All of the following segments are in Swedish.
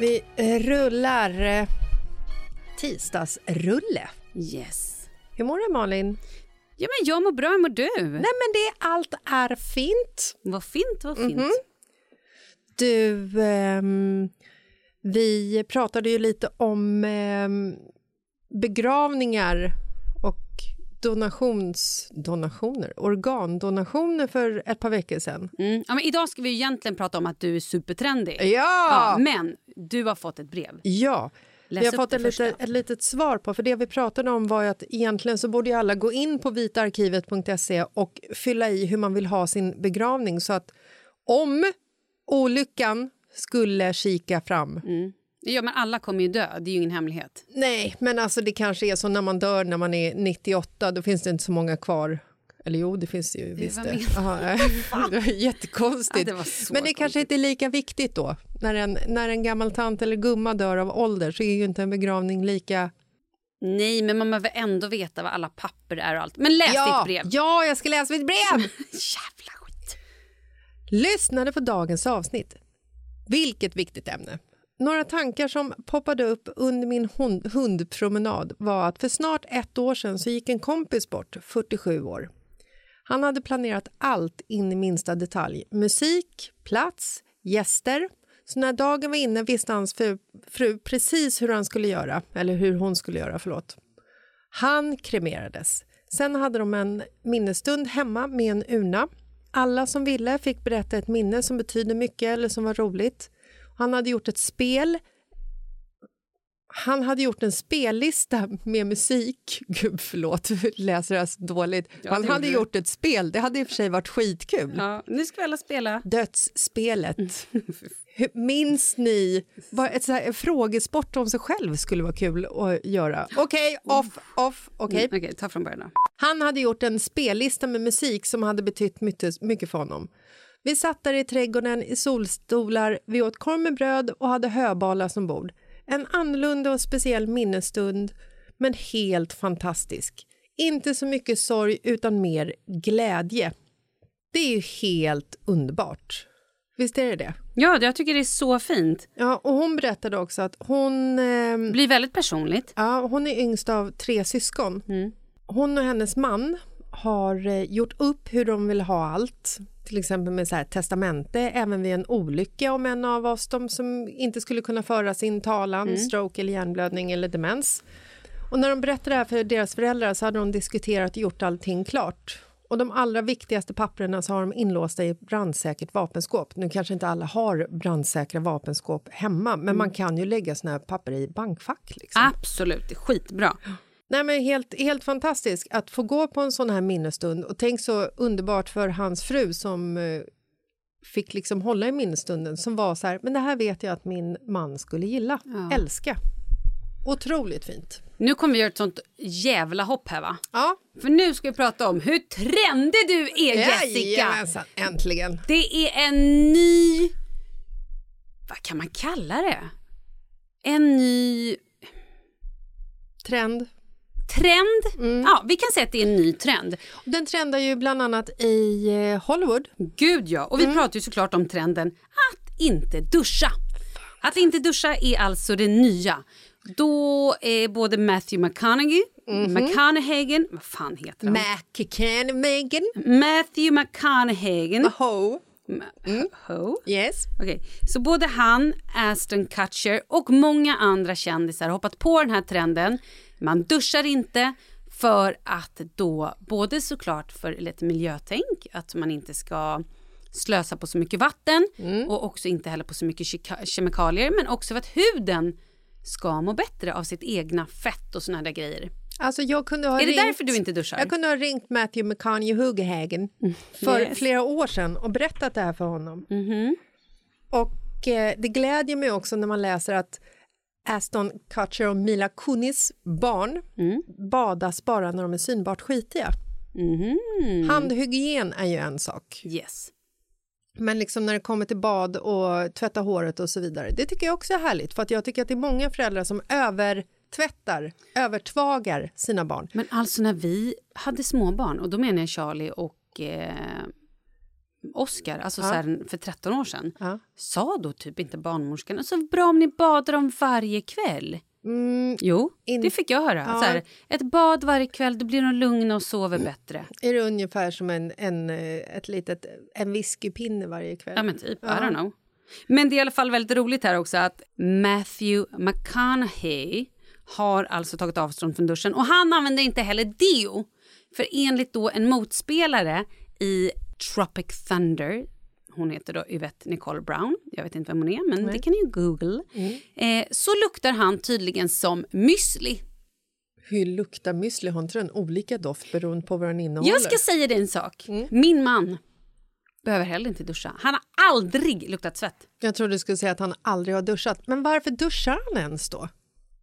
Vi eh, rullar eh, tisdagsrulle. Yes. Hur mår du, Malin? Ja, men jag mår bra, hur mår du? Nej, men det allt är fint. Vad fint, vad fint. Mhm. Du, ehm, vi pratade ju lite om ehm, begravningar och donations, donationer, organdonationer för ett par veckor sedan. Mm. Ja, men idag ska vi egentligen prata om att du är supertrendig. Ja! Ja, men du har fått ett brev. Ja, Läs vi har fått ett, lite, ett litet svar på, för det vi pratade om var att egentligen så borde alla gå in på vitarkivet.se och fylla i hur man vill ha sin begravning så att om olyckan skulle kika fram Ja, men alla kommer ju dö, det är ju ingen hemlighet. Nej, men alltså det kanske är så när man dör när man är 98, då finns det inte så många kvar. Eller jo, det finns det ju visst. Det. menar Aha, det var jättekonstigt. Ja, det var men det kanske inte är lika viktigt då. När en, när en gammal tant eller gumma dör av ålder så är ju inte en begravning lika... Nej, men man behöver ändå veta vad alla papper är och allt. Men läs ja, ditt brev! ja, jag ska läsa mitt brev! Jävla skit! Lyssnade på dagens avsnitt. Vilket viktigt ämne. Några tankar som poppade upp under min hund, hundpromenad var att för snart ett år sedan så gick en kompis bort, 47 år. Han hade planerat allt in i minsta detalj. Musik, plats, gäster. Så när dagen var inne visste hans fru, fru precis hur han skulle göra, eller hur hon skulle göra, förlåt. Han kremerades. Sen hade de en minnesstund hemma med en urna. Alla som ville fick berätta ett minne som betydde mycket eller som var roligt. Han hade gjort ett spel han hade gjort en spellista med musik. Gud, förlåt, jag läser det här så dåligt. Ja, han det hade du. gjort ett spel. Det hade i och för sig varit skitkul. Ja, nu ska vi alla spela. Dödsspelet. Hur- Minns ni ett så här, en frågesport om sig själv skulle vara kul att göra? Okej, off, off. okej. Mm, Okej, ta från början. Han hade gjort en spellista med musik som hade betytt mycket, mycket för honom. Vi satt där i trädgården i solstolar, vi åt korv med bröd och hade höbalar som bord. En annorlunda och speciell minnesstund, men helt fantastisk. Inte så mycket sorg, utan mer glädje. Det är ju helt underbart. Visst är det det? Ja, jag tycker det är så fint. Ja, och hon berättade också att hon... Det blir väldigt personligt. Ja, hon är yngst av tre syskon. Hon och hennes man har eh, gjort upp hur de vill ha allt. Till exempel med så här, testamente, även vid en olycka om en av oss de som inte skulle kunna föra sin talan, stroke eller hjärnblödning eller demens. Och när de berättade det här för deras föräldrar så hade de diskuterat och gjort allting klart. Och de allra viktigaste papperna så har de inlåsta i brandsäkert vapenskåp. Nu kanske inte alla har brandsäkra vapenskåp hemma, men man kan ju lägga såna här papper i bankfack. Liksom. Absolut, skitbra. Nej, men helt, helt fantastiskt att få gå på en sån här minnesstund. Och tänk så underbart för hans fru som eh, fick liksom hålla i minnesstunden som var så här, men det här vet jag att min man skulle gilla, älska. Otroligt fint. Nu kommer vi göra ett sånt jävla hopp här va? Ja, För nu ska vi prata om hur trendig du är Jessica! Jajamensan, äntligen. Det är en ny... Vad kan man kalla det? En ny Trend. Trend? Mm. Ja, vi kan säga att det är en ny trend. Den trendar ju bland annat i eh, Hollywood. Gud ja, och vi pratar ju såklart om trenden att inte duscha. Att inte duscha är alltså det nya. Då är både Matthew McConaughey, McConaughey, vad fan heter han? Megan. Matthew McConaughey. Ho. Ho. Yes. Okej, så både han, Aston Kutcher och många andra kändisar har hoppat på den här trenden. Man duschar inte för att då, både såklart för lite miljötänk, att man inte ska slösa på så mycket vatten och också inte heller på så mycket kemikalier, men också för att huden ska må bättre av sitt egna fett och såna där grejer. Alltså jag kunde ha Är det ringt, därför du inte duschar? Jag kunde ha ringt Matthew McConaughey Hugehagen för Yes. flera år sedan och berättat det här för honom. Mhm. Och eh, det glädjer mig också när man läser att Aston Kutcher och Mila Kunis barn Mm. badas bara när de är synbart skitiga. Mhm. Handhygien är ju en sak, Yes. men liksom när det kommer till bad och tvätta håret och så vidare, det tycker jag också är härligt för att jag tycker att det är många föräldrar som övertvättar, övertvagar sina barn. Men alltså när vi hade småbarn, och då menar jag Charlie och eh, Oscar, alltså så här, för 13 år sedan, Ja. sa då typ inte barnmorskan så bra om ni badar dem varje kväll? Mm, Jo, In- det fick jag höra. Ja. Så här, ett bad varje kväll, då blir de lugna och sover bättre. är det ungefär som en, en, eh, ett litet, en whiskypinne varje kväll? Ja men typ, I don't know. Men det är i alla fall väldigt roligt här också att Matthew McConaughey har alltså tagit avstånd från duschen och han använder inte heller deo. För enligt då en motspelare i Tropic Thunder, hon heter då Yvette Nicole Brown, jag vet inte vem hon är men det kan ni ju google, eh, så luktar han tydligen som müsli. Hur luktar müsli? Har inte den olika doft beroende på vad den innehåller? Jag ska säga dig en sak, min man behöver heller inte duscha. Han har aldrig luktat svett. Jag trodde du skulle säga att han aldrig har duschat. Men varför duschar han ens då?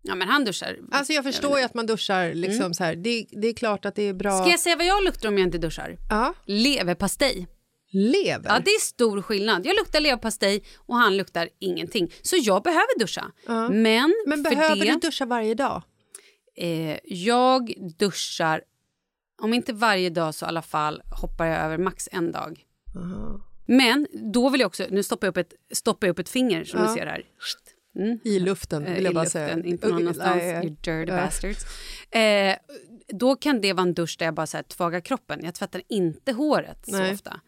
Ja men han duschar. Alltså jag förstår ju att man duschar liksom så här. Det, det är klart att det är bra. Ska jag säga vad jag luktar om jag inte duschar? Ja, Leverpastej. lever. Ja, det är stor skillnad. Jag luktar leverpastej och han luktar ingenting. Så jag behöver duscha. Men, Men för behöver det, du duscha varje dag? eh, jag duschar, om inte varje dag så i alla fall hoppar jag över max en dag. Men då vill jag också, nu stoppar jag upp ett, stoppar jag upp ett finger som du ser här. Mm. I luften, Eh, vill jag bara luften, säga. inte någon Uh, annanstans. nej, You dirty bastards. Eh, då kan det vara en dusch där jag bara så här, tvagar kroppen. Jag tvättar inte håret så Nej. ofta.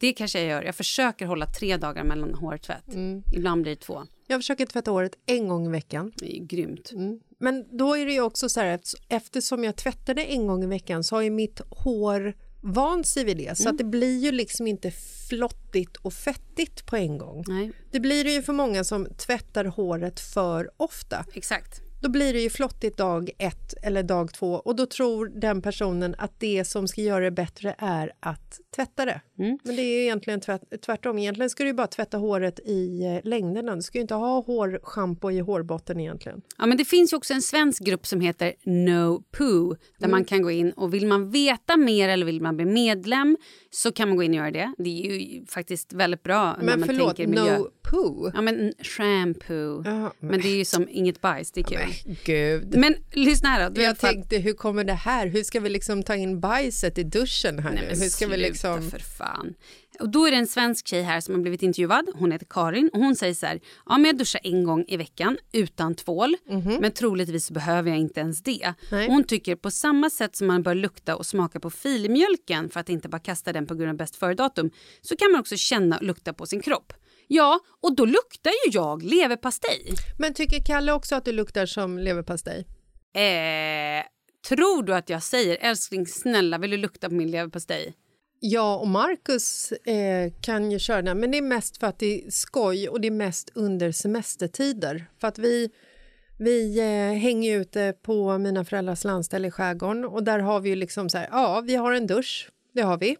Det kanske jag gör. Jag försöker hålla tre dagar mellan hårtvätt. Mm. Ibland blir det två. Jag försöker tvätta håret en gång i veckan. Det är grymt. Men då är det ju också så här eftersom jag tvättade en gång i veckan så har ju mitt hår vant sig vid det. Så att det blir ju liksom inte flottigt och fettigt på en gång. Nej, Det blir det ju för många som tvättar håret för ofta. exakt. Då blir det ju flottigt dag ett eller dag två och då tror den personen att det som ska göra det bättre är att tvätta det. Mm. Men det är ju egentligen tvärt, tvärtom. Egentligen ska du ju bara tvätta håret i eh, längderna. Du ska ju inte ha hårschampo i hårbotten egentligen. Ja, men det finns ju också en svensk grupp som heter No Poo där Mm. man kan gå in och vill man veta mer eller vill man bli medlem så kan man gå in och göra det. Det är ju faktiskt väldigt bra när Men man förlåt, tänker miljö. no poo? Ja, men shampoo. Jaha, men det är ju som inget bajs, det är kul. Men gud. Men lyssna här då. Jag tänkte, hur kommer det här? Hur ska vi liksom ta in bajset i duschen här Nej, nu? men Hur ska vi liksom... för fan. Och då är det en svensk tjej här som har blivit intervjuad. Hon heter Karin och hon säger så här. Ja, men jag duschar en gång i veckan utan tvål. Men troligtvis behöver jag inte ens det. Hon tycker på samma sätt som man bör lukta och smaka på filmjölken för att inte bara kasta den på grund av bäst före-datum så kan man också känna och lukta på sin kropp. Ja, och då luktar ju jag leverpastej. Men tycker Kalle också att du luktar som leverpastej? Eh, tror du att jag säger älskling snälla vill du lukta på min leverpastej? Jag och Marcus eh, kan ju köra den, men det är mest för att det är skoj och det är mest under semestertider. För att vi, vi eh, hänger ute på mina föräldrars landställe i skärgården och där har vi ju liksom så här, ja, vi har en dusch, det har vi.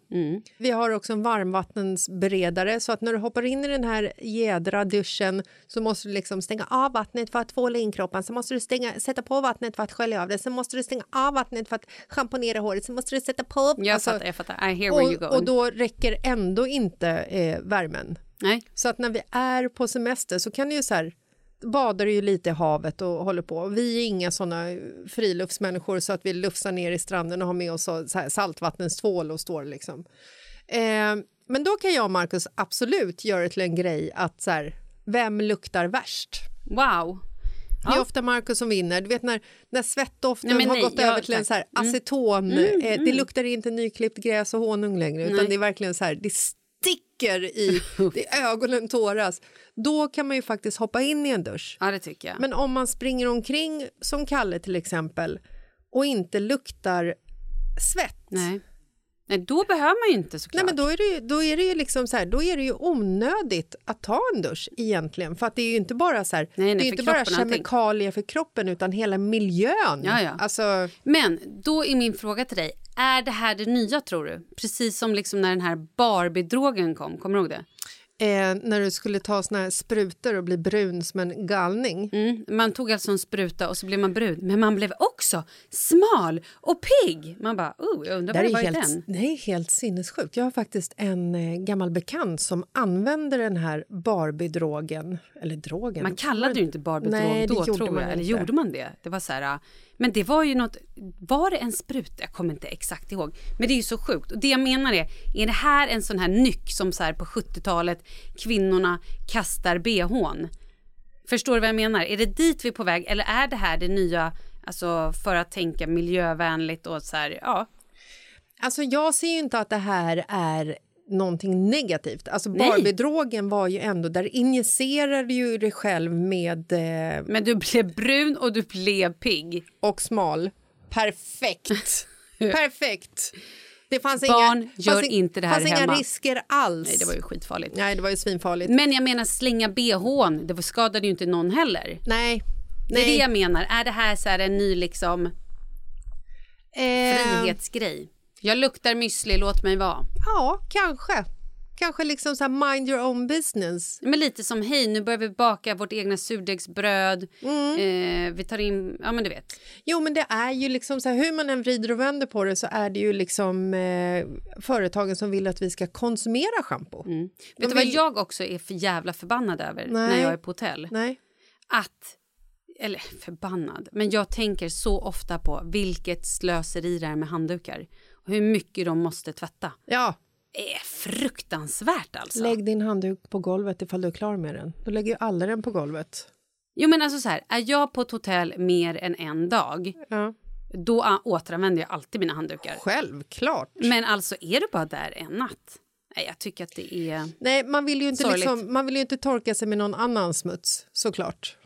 Vi har också en varmvattensberedare så att när du hoppar in i den här jädra duschen så måste du liksom stänga av vattnet för att tvåla in kroppen. Sen måste du stänga, sätta på vattnet för att skölja av det. Sen måste du stänga av vattnet för att schamponera håret. Sen måste du sätta på... Jag alltså, fattar, jag fattar. I hear where you och, going. och då räcker ändå inte eh, värmen. Nej. Så att när vi är på semester så kan det ju så här badar ju lite i havet och håller på. Vi är inga såna friluftsmänniskor så att vi lufsar ner i stranden och har med oss så här saltvattenstvål och står liksom. Eh, men då kan jag och Marcus absolut göra det till en grej att så här, vem luktar värst? Wow. Det är ofta Marcus som vinner. Du vet när, när svettdoften Nej, har nej, gått ja, över till en så här. Mm. aceton. eh, Det luktar inte nyklippt gräs och honung längre utan Nej. det är verkligen så här, det sticker i, är ögonen tåras. Då kan man ju faktiskt hoppa in i en dusch. Ja, det tycker jag. Men om man springer omkring som Kalle till exempel och inte luktar svett. Nej. Nej, då behöver man ju inte såklart. Nej, men då är det ju, då är det ju liksom så här, då är det ju onödigt att ta en dusch egentligen. För att det är ju inte bara så här, Nej, nej, det är inte bara allting. kemikalier för kroppen utan hela miljön. Ja, ja. Alltså, Men då är min fråga till dig. Är det här det nya tror du? Precis som liksom när den här Barbie-drogen kom. Kommer du ihåg det? eh, när du skulle ta såna här sprutor och bli brun som en galning. Mm. Man tog alltså en spruta och så blev man brun. Men man blev också smal och pigg. Man bara, oh, jag undrar Det vad det var är i den. helt, det är helt sinnessjukt. Jag har faktiskt en eh, gammal bekant som använder den här Barbie-drogen. Eller drogen. Man kallade det ju inte Barbie-drog då, tror jag. Eller gjorde man det? Det var så här... Men det var ju något... Var det en spruta? Jag kommer inte exakt ihåg. Men det är ju så sjukt. Och det jag menar är, är det här en sån här nyck som så här på 70-talet kvinnorna kastar bhn? Förstår du vad jag menar? Är det dit vi är på väg? Eller är det här det nya, alltså för att tänka miljövänligt och så här, ja. Alltså jag ser ju inte att det här är någonting negativt. Alltså. Barbie-drogen var ju ändå, där injicerade ju dig själv med eh, Men du blev brun och du blev pigg. och smal. Perfekt! Perfekt! Det fanns Barn inga, gör fanns in- inte det här fanns inga hemma. risker alls. Nej, det var ju skitfarligt. Nej, det var ju svinfarligt. Men jag menar slänga bhn, det skadade ju inte någon heller. Nej. Det är det Nej. jag menar. Är det här så här en ny liksom Eh, frihetsgrej? Jag luktar müsli, låt mig vara. Ja, kanske. Kanske liksom så här mind your own business. Men lite som hej, nu börjar vi baka vårt egna surdegsbröd. Mm. Eh, vi tar in, ja men du vet. Jo, men det är ju liksom så här, hur man än vrider och vänder på det så är det ju liksom eh, företagen som vill att vi ska konsumera schampo. Vet du vad vill- jag också är för jävla förbannad över när Nej. jag är på hotell? Nej. Att, eller förbannad, men jag tänker så ofta på vilket slöseri det är med handdukar. Hur mycket de måste tvätta. Ja, Det är fruktansvärt alltså. lägg din handduk på golvet ifall du är klar med den. Då lägger ju alla den på golvet. Jo men alltså så här, är jag på ett hotell mer än en dag Ja. då ah, återanvänder jag alltid mina handdukar. Självklart. Men alltså är du bara där en natt? Nej, jag tycker att det är... Nej, man vill ju inte, Sorgligt. liksom, man vill ju inte torka sig med någon annan smuts, såklart.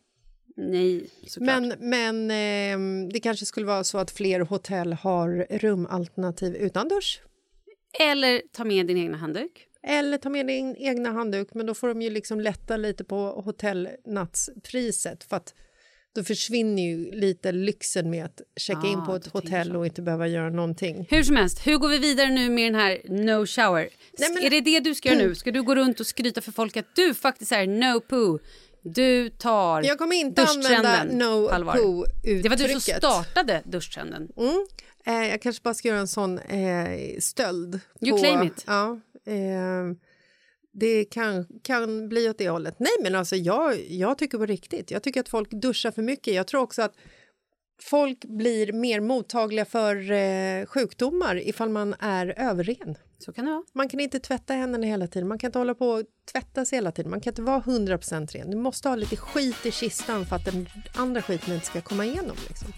Nej, såklart. Men, men ehm, det kanske skulle vara så att fler hotell har rumalternativ utan dusch. Eller ta med din egna handduk. Eller ta med din egna handduk, men då får de ju liksom lätta lite på hotellnattspriset för att då försvinner ju lite lyxen med att checka in Ah, på du ett hotell och inte behöva göra någonting. Hur som helst, hur går vi vidare nu med den här no shower? Nej, men- Är det det du ska göra nu? Ska du gå runt och skryta för folk att du faktiskt är no poo? Du tar Jag kommer inte använda no poo-uttrycket. Det var du som startade duschtrenden. Mm. Eh, jag kanske bara ska göra en sån eh, stöld. You på, claim it. Ja, eh, det kan, kan bli åt det hållet. Nej, men alltså jag, jag tycker på riktigt. Jag tycker att folk duschar för mycket. Jag tror också att folk blir mer mottagliga för eh, sjukdomar ifall man är överren. Så kan det vara. Man kan inte tvätta händerna hela tiden. Man kan inte hålla på och tvätta sig hela tiden. Man kan inte vara 100% ren. Du måste ha lite skit i kistan för att den andra skiten inte ska komma igenom. Liksom.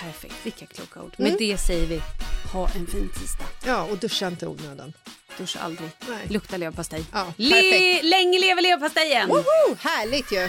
Perfekt, vilka kloka ord. Mm. Med det säger vi ha en fin tisdag. Ja, och duscha inte onödan. Duscha aldrig. Nej. Lukta leverpastej. Ja, Le- perfekt. länge leve leverpastejen! Woho! Härligt ju!